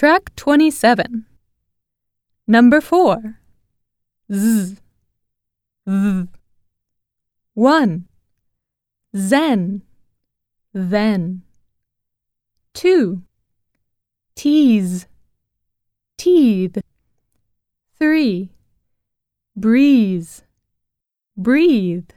Track 27. Number 4. Z. V. 1. Zen. Then. 2. Tease. Teeth. 3. Breeze. Breathe.